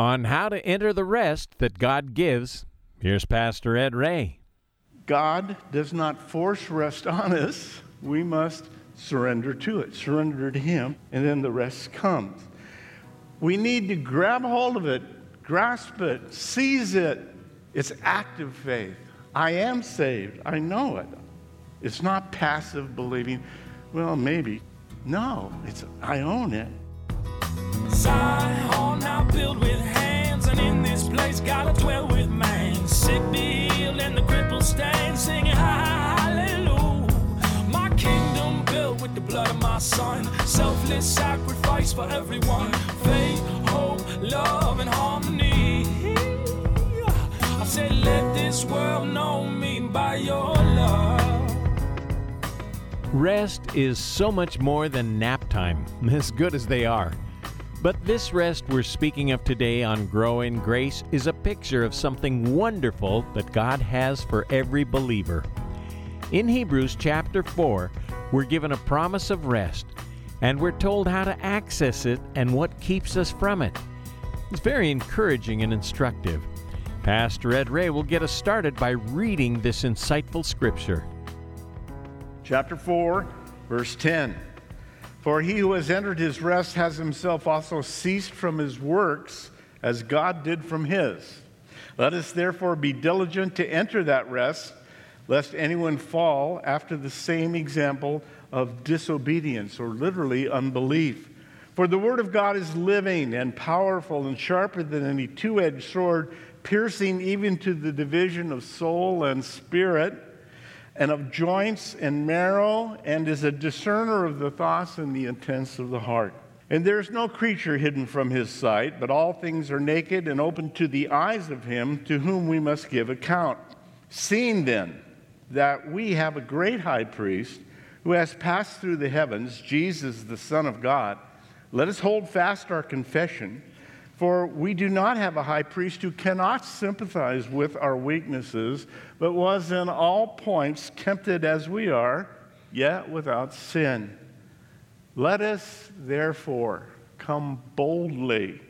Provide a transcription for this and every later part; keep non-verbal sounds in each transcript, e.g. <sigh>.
On how to enter the rest that God gives, here's Pastor Ed Ray. God does not force rest on us. We must surrender to it, surrender to Him, and then the rest comes. We need to grab hold of it, grasp it, seize it. It's active faith. I am saved. I know it. It's not passive believing, well, maybe. No, it's I own it. Zion now built with hands, and in this place gotta dwell with man. Sick be healed, and the crippled stand, singing hallelujah. My kingdom built with the blood of my son, selfless sacrifice for everyone. Faith, hope, love, and harmony. I said, let this world know me by your love. Rest is so much more than nap time, <laughs> as good as they are. But this rest we're speaking of today on Grow in Grace is a picture of something wonderful that God has for every believer. In Hebrews chapter 4, we're given a promise of rest, and we're told how to access it and what keeps us from it. It's very encouraging and instructive. Pastor Ed Ray will get us started by reading this insightful scripture. Chapter 4, verse 10. For he who has entered his rest has himself also ceased from his works, as God did from his. Let us therefore be diligent to enter that rest, lest anyone fall after the same example of disobedience, or literally unbelief. For the word of God is living and powerful and sharper than any two edged sword, piercing even to the division of soul and spirit and of joints and marrow, and is a discerner of the thoughts and the intents of the heart. And there is no creature hidden from his sight, but all things are naked and open to the eyes of him to whom we must give account. Seeing then that we have a great high priest who has passed through the heavens, Jesus, the Son of God, let us hold fast our confession. For we do not have a high priest who cannot sympathize with our weaknesses, but was in all points tempted as we are, yet without sin. Let us therefore come boldly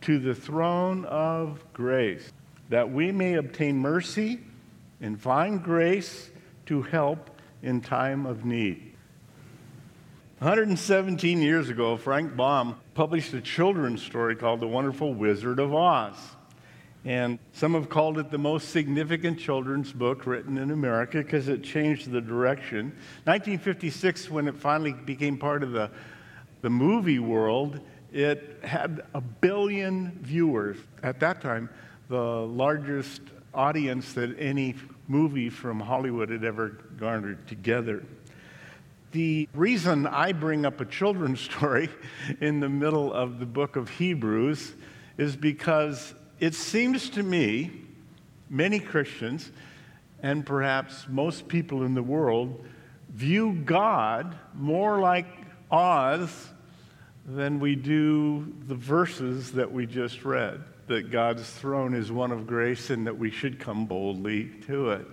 to the throne of grace, that we may obtain mercy and find grace to help in time of need. 117 years ago, Frank Baum published a children's story called The Wonderful Wizard of Oz. And some have called it the most significant children's book written in America because it changed the direction. 1956, when it finally became part of the, the movie world, it had a billion viewers. At that time, the largest audience that any movie from Hollywood had ever garnered together. The reason I bring up a children's <laughs> story in the middle of the book of Hebrews is because it seems to me many Christians, and perhaps most people in the world, view God more like Oz than we do the verses that we just read that God's throne is one of grace and that we should come boldly to it.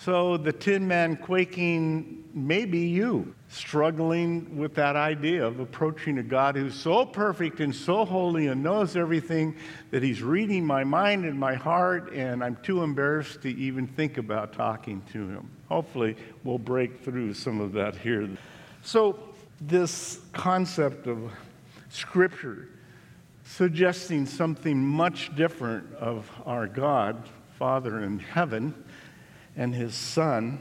So the tin man quaking, maybe you, struggling with that idea of approaching a God who's so perfect and so holy and knows everything that he's reading my mind and my heart, and I'm too embarrassed to even think about talking to him. Hopefully, we'll break through some of that here. So, this concept of Scripture suggesting something much different of our God, Father in heaven and his son.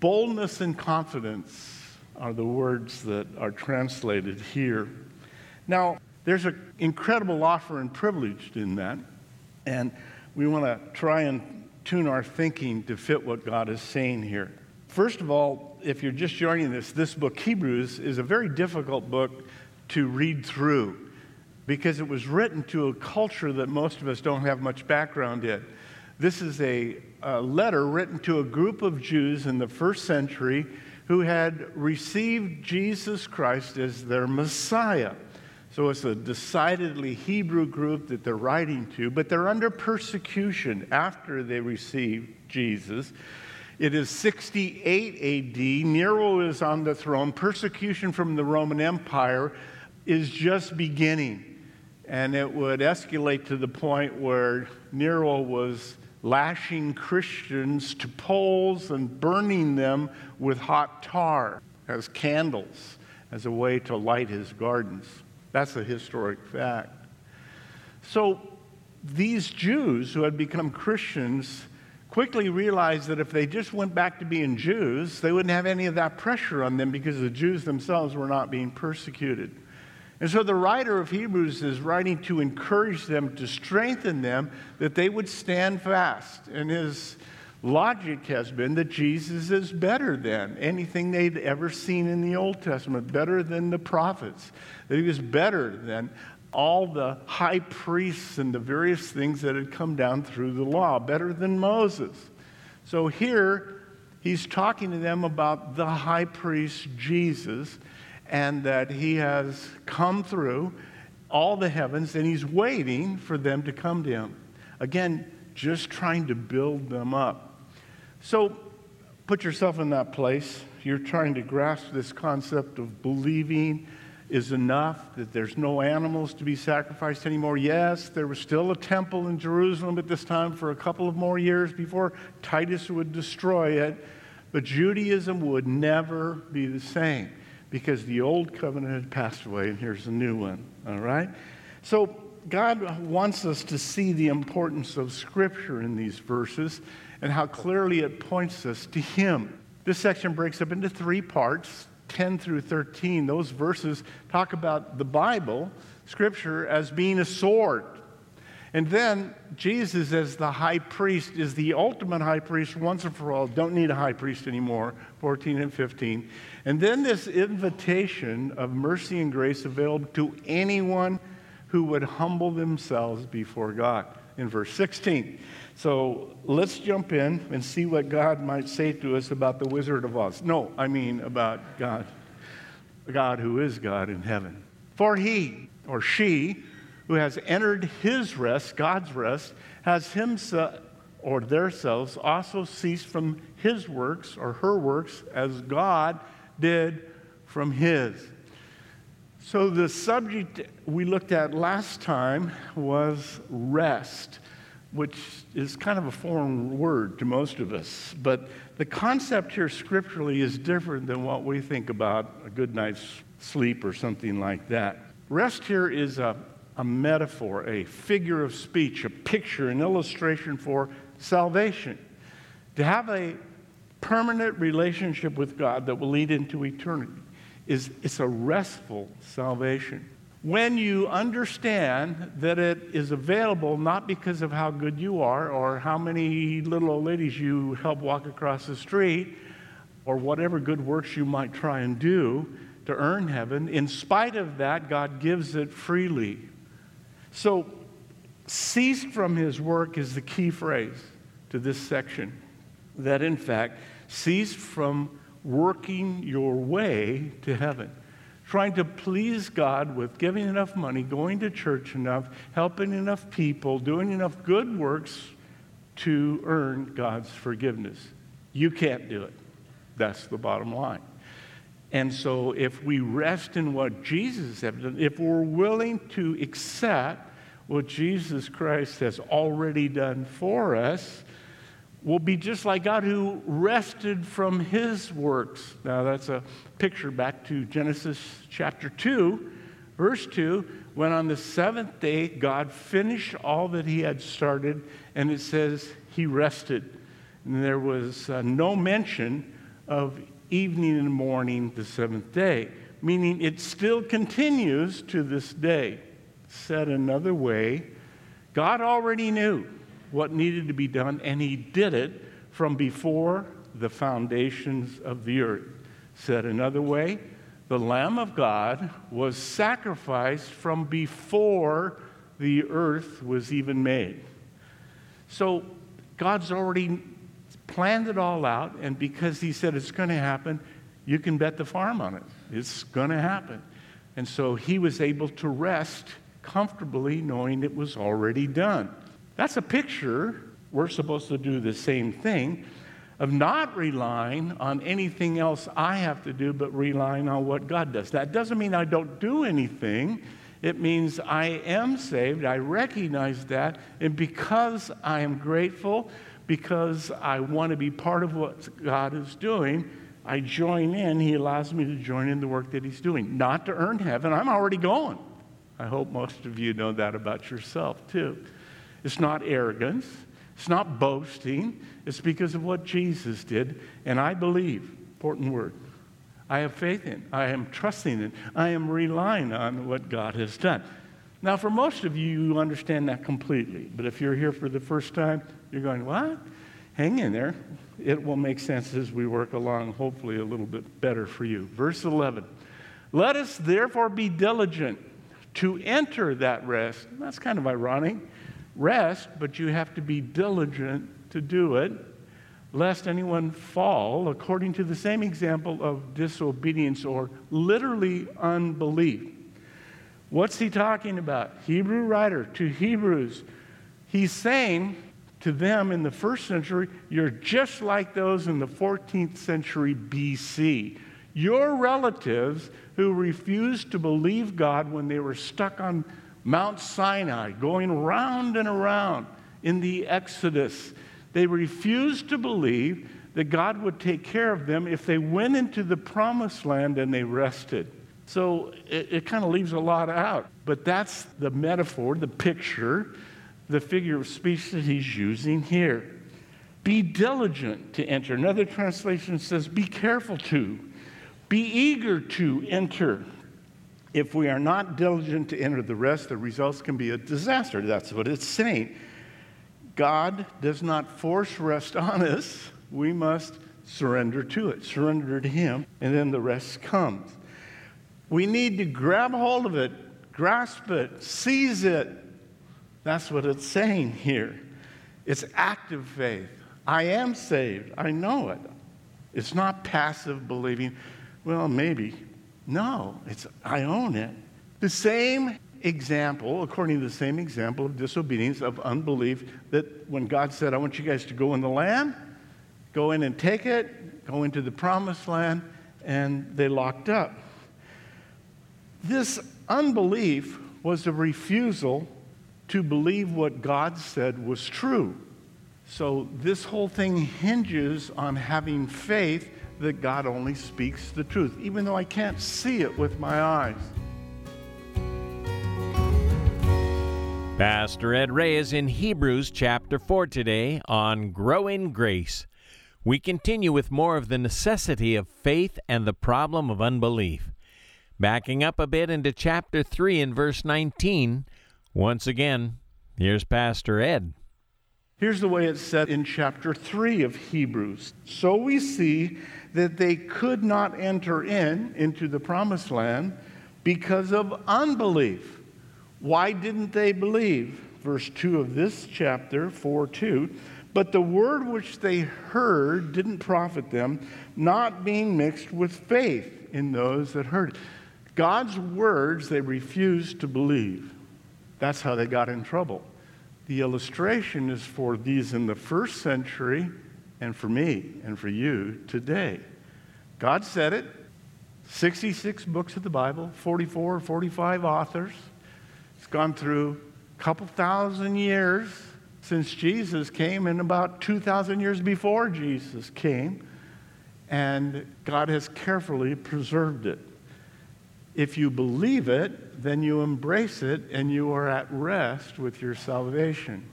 Boldness and confidence are the words that are translated here. Now, there's an incredible offer and privilege in that, and we want to try and tune our thinking to fit what God is saying here. First of all, if you're just joining this, this book, Hebrews, is a very difficult book to read through because it was written to a culture that most of us don't have much background in. This is a, a, letter written to a group of Jews in the first century who had received Jesus Christ as their Messiah. So it's a decidedly Hebrew group that they're writing to, but they're under persecution after they receive Jesus. It is 68 AD. Nero is on the throne. Persecution from the Roman Empire is just beginning. and it would escalate to the point where Nero was lashing Christians to poles and burning them with hot tar as candles as a way to light his gardens. That's a historic fact. So these Jews who had become Christians quickly realized that if they just went back to being Jews, they wouldn't have any of that pressure on them because the Jews themselves were not being persecuted. And so the writer of Hebrews is writing to encourage them, to strengthen them, that they would stand fast. And his logic has been that Jesus is better than anything they'd ever seen in the Old Testament, better than the prophets, that he was better than all the high priests and the various things that had come down through the law, better than Moses. So here, he's talking to them about the high priest Jesus and that he has come through all the heavens and he's waiting for them to come to him. Again, just trying to build them up. So put yourself in that place. You're trying to grasp this concept of believing is enough, that there's no animals to be sacrificed anymore. Yes, there was still a temple in Jerusalem at this time for a couple of more years before Titus would destroy it, but Judaism would never be the same because the old covenant had passed away and here's a new one. All right? So God wants us to see the importance of Scripture in these verses and how clearly it points us to Him. This section breaks up into three parts 10 through 13. Those verses talk about the Bible, Scripture, as being a sword. And then Jesus, as the high priest, is the ultimate high priest once and for all. Don't need a high priest anymore, 14 and 15. And then this invitation of mercy and grace available to anyone who would humble themselves before God in verse 16. So let's jump in and see what God might say to us about the Wizard of Oz. No, I mean about God, God who is God in heaven. For he or she who has entered his rest, God's rest, has himself or themselves also ceased from his works or her works as God did from his. So, the subject we looked at last time was rest, which is kind of a foreign word to most of us. But the concept here scripturally is different than what we think about a good night's sleep or something like that. Rest here is a, a metaphor, a figure of speech, a picture, an illustration for salvation. To have a permanent relationship with God that will lead into eternity is it's a restful salvation. When you understand that it is available not because of how good you are or how many little old ladies you help walk across the street or whatever good works you might try and do to earn heaven, in spite of that, God gives it freely. So, cease from his work is the key phrase to this section that in fact cease from working your way to heaven. Trying to please God with giving enough money, going to church enough, helping enough people, doing enough good works to earn God's forgiveness. You can't do it. That's the bottom line. And so, if we rest in what Jesus has done, if we're willing to accept what Jesus Christ has already done for us, will be just like God who rested from his works. Now, that's a picture back to Genesis chapter 2, verse 2, when on the seventh day God finished all that he had started, and it says he rested. And there was uh, no mention of evening and morning the seventh day, meaning it still continues to this day. Said another way, God already knew what needed to be done, and he did it from before the foundations of the earth. Said another way, the Lamb of God was sacrificed from before the earth was even made. So God's already planned it all out, and because He said it's going to happen, you can bet the farm on it. It's going to happen. And so He was able to rest comfortably knowing it was already done. That's a picture. We're supposed to do the same thing of not relying on anything else I have to do, but relying on what God does. That doesn't mean I don't do anything. It means I am saved. I recognize that. And because I am grateful, because I want to be part of what God is doing, I join in. He allows me to join in the work that He's doing. Not to earn heaven, I'm already going. I hope most of you know that about yourself, too. It's not arrogance, it's not boasting, it's because of what Jesus did. And I believe, important word, I have faith in, I am trusting in, I am relying on what God has done. Now, for most of you, you understand that completely. But if you're here for the first time, you're going, What? Hang in there. It will make sense as we work along, hopefully, a little bit better for you. Verse 11 Let us therefore be diligent to enter that rest. That's kind of ironic. Rest, but you have to be diligent to do it, lest anyone fall according to the same example of disobedience or literally unbelief. What's he talking about? Hebrew writer to Hebrews. He's saying to them in the first century, you're just like those in the 14th century BC. Your relatives who refused to believe God when they were stuck on Mount Sinai, going round and around in the Exodus. They refused to believe that God would take care of them if they went into the promised land and they rested. So it, it kind of leaves a lot out. But that's the metaphor, the picture, the figure of speech that he's using here. Be diligent to enter. Another translation says, be careful to. Be eager to enter. If we are not diligent to enter the rest, the results can be a disaster. That's what it's saying. God does not force rest on us. We must surrender to it, surrender to Him, and then the rest comes. We need to grab hold of it, grasp it, seize it. That's what it's saying here. It's active faith. I am saved. I know it. It's not passive believing. Well, maybe. No, it's I own it. The same example, according to the same example of disobedience, of unbelief, that when God said, I want you guys to go in the land, go in and take it, go into the promised land, and they locked up. This unbelief was a refusal to believe what God said was true. So this whole thing hinges on having faith that God only speaks the truth, even though I can't see it with my eyes. Pastor Ed Ray is in Hebrews chapter 4 today on Grow in Grace. We continue with more of the necessity of faith and the problem of unbelief. Backing up a bit into chapter 3 and verse 19, once again, here's Pastor Ed. Here's the way it's said in chapter 3 of Hebrews. So we see that they could not enter in into the promised land because of unbelief. Why didn't they believe? Verse 2 of this chapter, 4 2. But the word which they heard didn't profit them, not being mixed with faith in those that heard it. God's words they refused to believe. That's how they got in trouble. The illustration is for these in the first century and for me and for you today. God said it. 66 books of the Bible, 44 or 45 authors. It's gone through a couple thousand years since Jesus came and about 2,000 years before Jesus came. And God has carefully preserved it. If you believe it, then you embrace it and you are at rest with your salvation.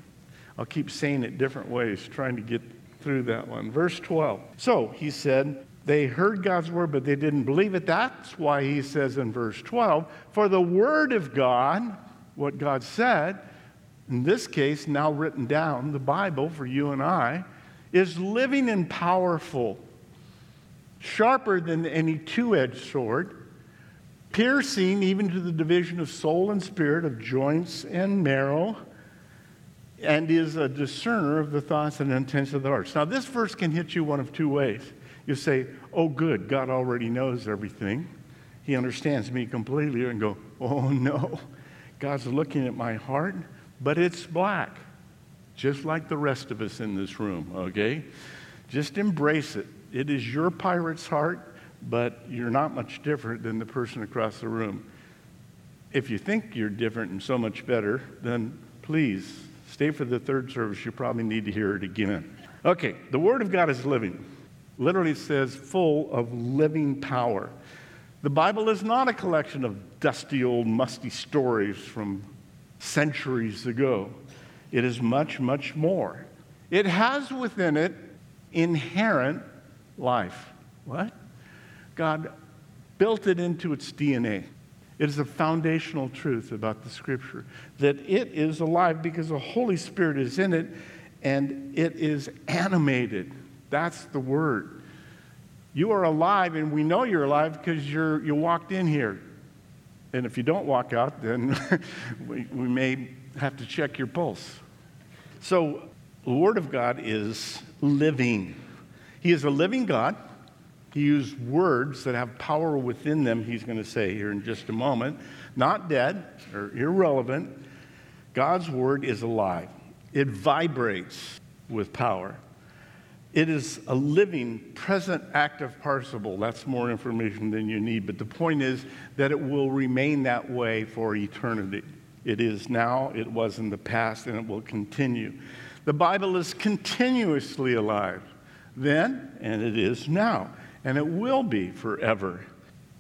I'll keep saying it different ways, trying to get through that one. Verse 12. So he said, they heard God's word, but they didn't believe it. That's why he says in verse 12, For the word of God, what God said, in this case, now written down, the Bible for you and I, is living and powerful, sharper than any two edged sword piercing even to the division of soul and spirit, of joints and marrow, and is a discerner of the thoughts and intents of the hearts. Now, this verse can hit you one of two ways. You say, Oh, good, God already knows everything. He understands me completely, and go, Oh, no. God's looking at my heart, but it's black, just like the rest of us in this room, okay? Just embrace it. It is your pirate's heart but you're not much different than the person across the room. If you think you're different and so much better, then please stay for the third service. You probably need to hear it again. Okay, the Word of God is living. Literally says full of living power. The Bible is not a collection of dusty old musty stories from centuries ago. It is much, much more. It has within it inherent life. What? God built it into its DNA. It is a foundational truth about the scripture that it is alive because the Holy Spirit is in it and it is animated. That's the word. You are alive, and we know you're alive because you're, you walked in here. And if you don't walk out, then <laughs> we, we may have to check your pulse. So, the Word of God is living. He is a living God. He used words that have power within them, he's going to say here in just a moment. Not dead or irrelevant. God's Word is alive, it vibrates with power. It is a living, present, active participle. That's more information than you need. But the point is that it will remain that way for eternity. It is now, it was in the past, and it will continue. The Bible is continuously alive then, and it is now, and it will be forever.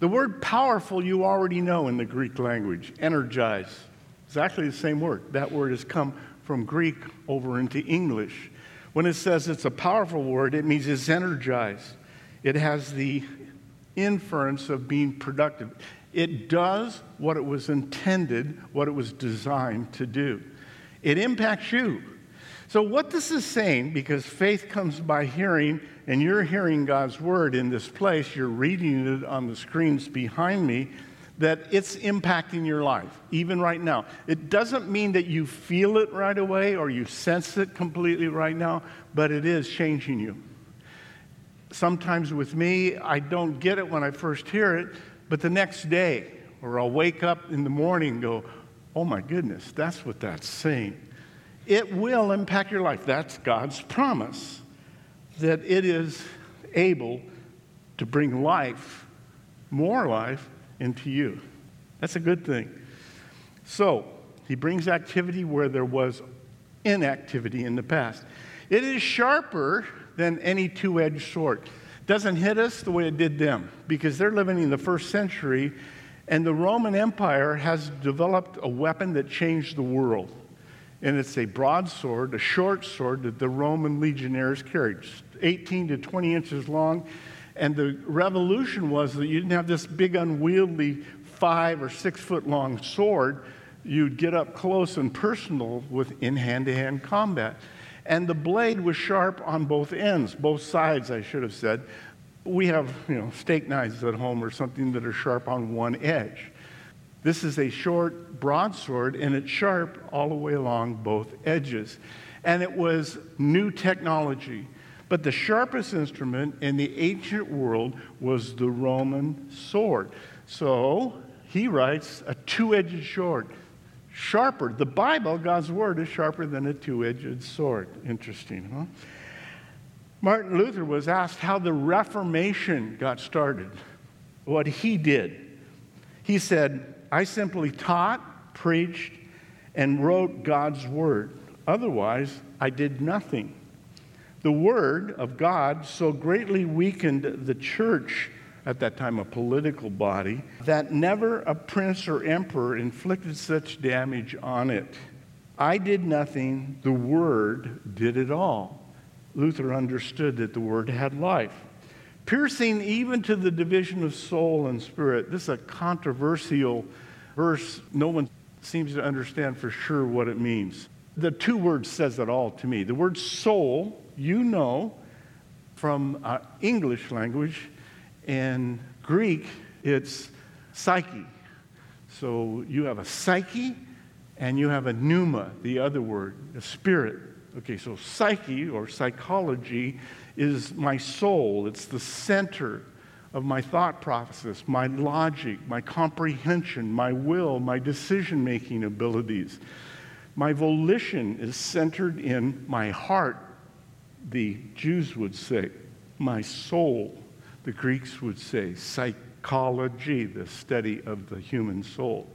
The word powerful you already know in the Greek language, energize. Exactly the same word. That word has come from Greek over into English. When it says it's a powerful word, it means it's energized. It has the inference of being productive. It does what it was intended, what it was designed to do. It impacts you. So, what this is saying, because faith comes by hearing, and you're hearing God's word in this place, you're reading it on the screens behind me, that it's impacting your life, even right now. It doesn't mean that you feel it right away or you sense it completely right now, but it is changing you. Sometimes with me, I don't get it when I first hear it, but the next day, or I'll wake up in the morning and go, oh my goodness, that's what that's saying it will impact your life. That's God's promise that it is able to bring life, more life, into you. That's a good thing. So, he brings activity where there was inactivity in the past. It is sharper than any two edged sword. Doesn't hit us the way it did them because they're living in the first century and the Roman Empire has developed a weapon that changed the world and it's a broadsword, a short sword that the Roman legionaries carried, 18 to 20 inches long. And the revolution was that you didn't have this big, unwieldy, five or six foot long sword. You'd get up close and personal with in hand to hand combat. And the blade was sharp on both ends, both sides, I should have said. We have, you know, steak knives at home or something that are sharp on one edge. This is a short broadsword, and it's sharp all the way along both edges. And it was new technology. But the sharpest instrument in the ancient world was the Roman sword. So he writes a two edged sword. Sharper. The Bible, God's word, is sharper than a two edged sword. Interesting, huh? Martin Luther was asked how the Reformation got started, what he did. He said, I simply taught, preached, and wrote God's word. Otherwise, I did nothing. The word of God so greatly weakened the church at that time, a political body, that never a prince or emperor inflicted such damage on it. I did nothing, the word did it all. Luther understood that the word had life piercing even to the division of soul and spirit. This is a controversial verse. No one seems to understand for sure what it means. The two words says it all to me. The word soul, you know from uh, English language, and Greek, it's psyche. So you have a psyche and you have a pneuma, the other word, a spirit. Okay, so psyche or psychology is my soul, it's the center of my thought process, my logic, my comprehension, my will, my decision making abilities. My volition is centered in my heart, the Jews would say, my soul, the Greeks would say, psychology, the study of the human soul.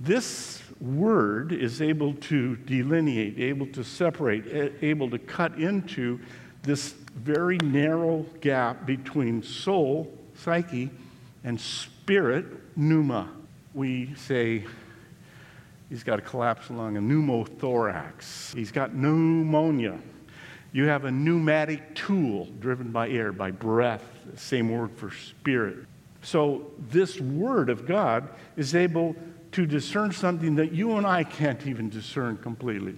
This word is able to delineate, able to separate, able to cut into this very narrow gap between soul, psyche, and spirit, pneuma. We say he's got a collapsed lung, a pneumothorax. He's got pneumonia. You have a pneumatic tool driven by air, by breath, same word for spirit. So, this word of God is able to discern something that you and I can't even discern completely.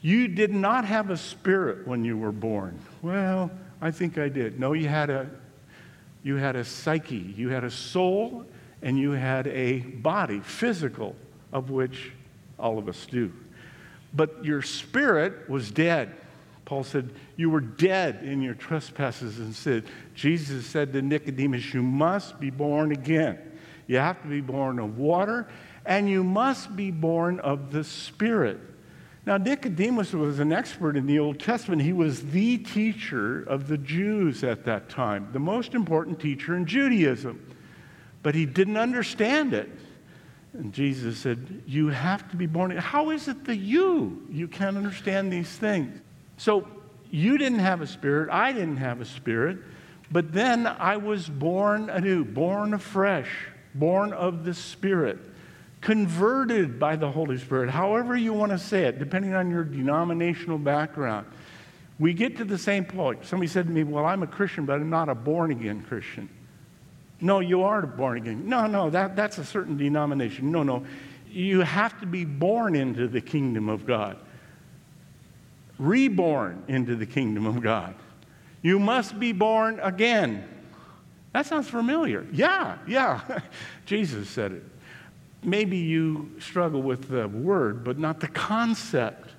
You did not have a spirit when you were born. Well, I think I did. No, you had a you had a psyche, you had a soul, and you had a body, physical, of which all of us do. But your spirit was dead. Paul said, You were dead in your trespasses and sin. Jesus said to Nicodemus, You must be born again. You have to be born of water, and you must be born of the Spirit. Now, Nicodemus was an expert in the Old Testament. He was the teacher of the Jews at that time, the most important teacher in Judaism. But he didn't understand it. And Jesus said, You have to be born. How is it that you, you can't understand these things? So you didn't have a spirit, I didn't have a spirit, but then I was born anew, born afresh, born of the Spirit converted by the Holy Spirit, however you want to say it, depending on your denominational background. We get to the same point. Somebody said to me, Well, I'm a Christian, but I'm not a born again Christian. No, you are born again. No, no, that, that's a certain denomination. No, no. You have to be born into the kingdom of God, reborn into the kingdom of God. You must be born again. That sounds familiar. Yeah, yeah. <laughs> Jesus said it maybe you struggle with the word, but not the concept.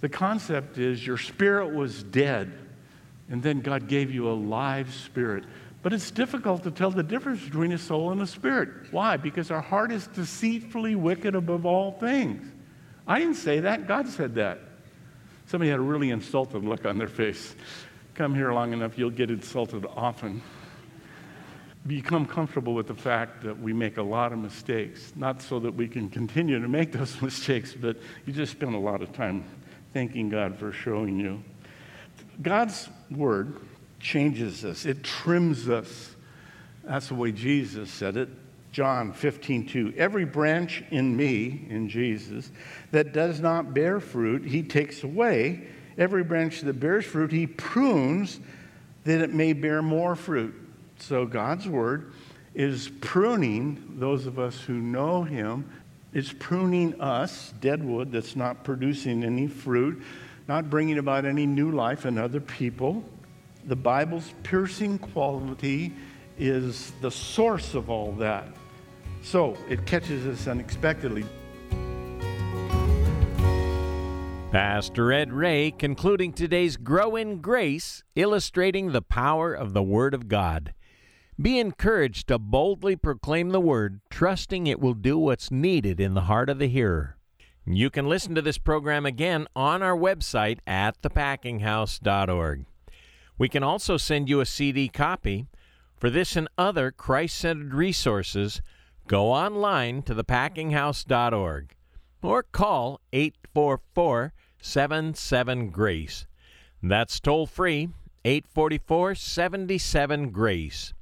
The concept is your spirit was dead, and then God gave you a live spirit. But it's difficult to tell the difference between a soul and a spirit. Why? Because our heart is deceitfully wicked above all things. I didn't say that, God said that. Somebody had a really insulted look on their face. Come here long enough, you'll get insulted often become comfortable with the fact that we make a lot of mistakes, not so that we can continue to make those <laughs> mistakes, but you just spend a lot of time thanking God for showing you. God's word changes us, it trims us. That's the way Jesus said it. John 15, 2. Every branch in me, in Jesus, that does not bear fruit, he takes away. Every branch that bears fruit, he prunes that it may bear more fruit. So God's word is pruning those of us who know him. It's pruning us, dead wood that's not producing any fruit, not bringing about any new life in other people. The Bible's piercing quality is the source of all that. So it catches us unexpectedly. Pastor Ed Ray concluding today's Grow in Grace, illustrating the power of the Word of God. Be encouraged to boldly proclaim the word, trusting it will do what's needed in the heart of the hearer. You can listen to this program again on our website at thepackinghouse.org. We can also send you a CD copy. For this and other Christ centered resources, go online to thepackinghouse.org or call 844 77 Grace. That's toll free 844 77 Grace.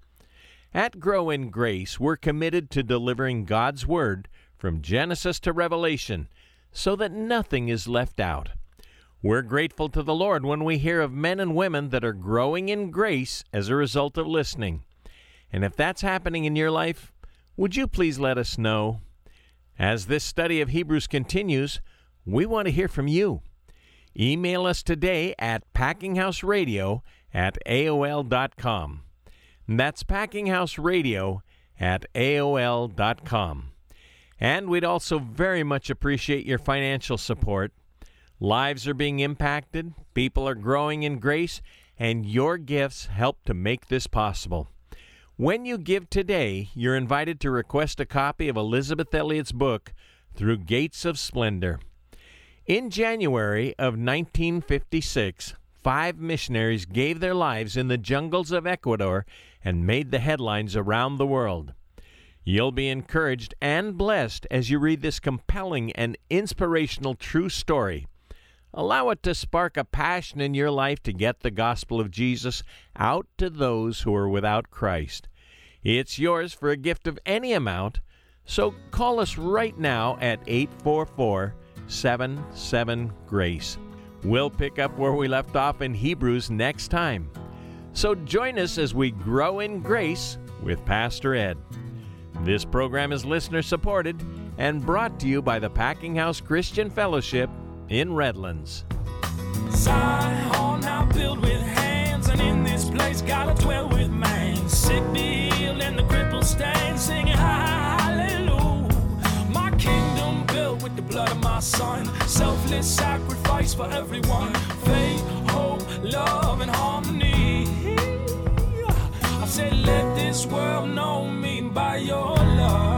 At Grow in Grace, we're committed to delivering God's Word from Genesis to Revelation so that nothing is left out. We're grateful to the Lord when we hear of men and women that are growing in grace as a result of listening. And if that's happening in your life, would you please let us know? As this study of Hebrews continues, we want to hear from you. Email us today at packinghouseradio at aol.com. That's Packinghouse Radio at AOL.com. And we'd also very much appreciate your financial support. Lives are being impacted, people are growing in grace, and your gifts help to make this possible. When you give today, you're invited to request a copy of Elisabeth Elliot's book, Through Gates of Splendor. In January of 1956, five missionaries gave their lives in the jungles of Ecuador and made the headlines around the world. You'll be encouraged and blessed as you read this compelling and inspirational true story. Allow it to spark a passion in your life to get the gospel of Jesus out to those who are without Christ. It's yours for a gift of any amount, so call us right now at 844 77 Grace. We'll pick up where we left off in Hebrews next time. So join us as we grow in grace with Pastor Ed. This program is listener supported and brought to you by the Packing House Christian Fellowship in Redlands. Zion place dwell with man. Sick be healed, and the stand, singing hallelujah. My kingdom built with the blood of my son, selfless sacrifice for everyone. Faith, hope, love, and harmony let this world know me by your love.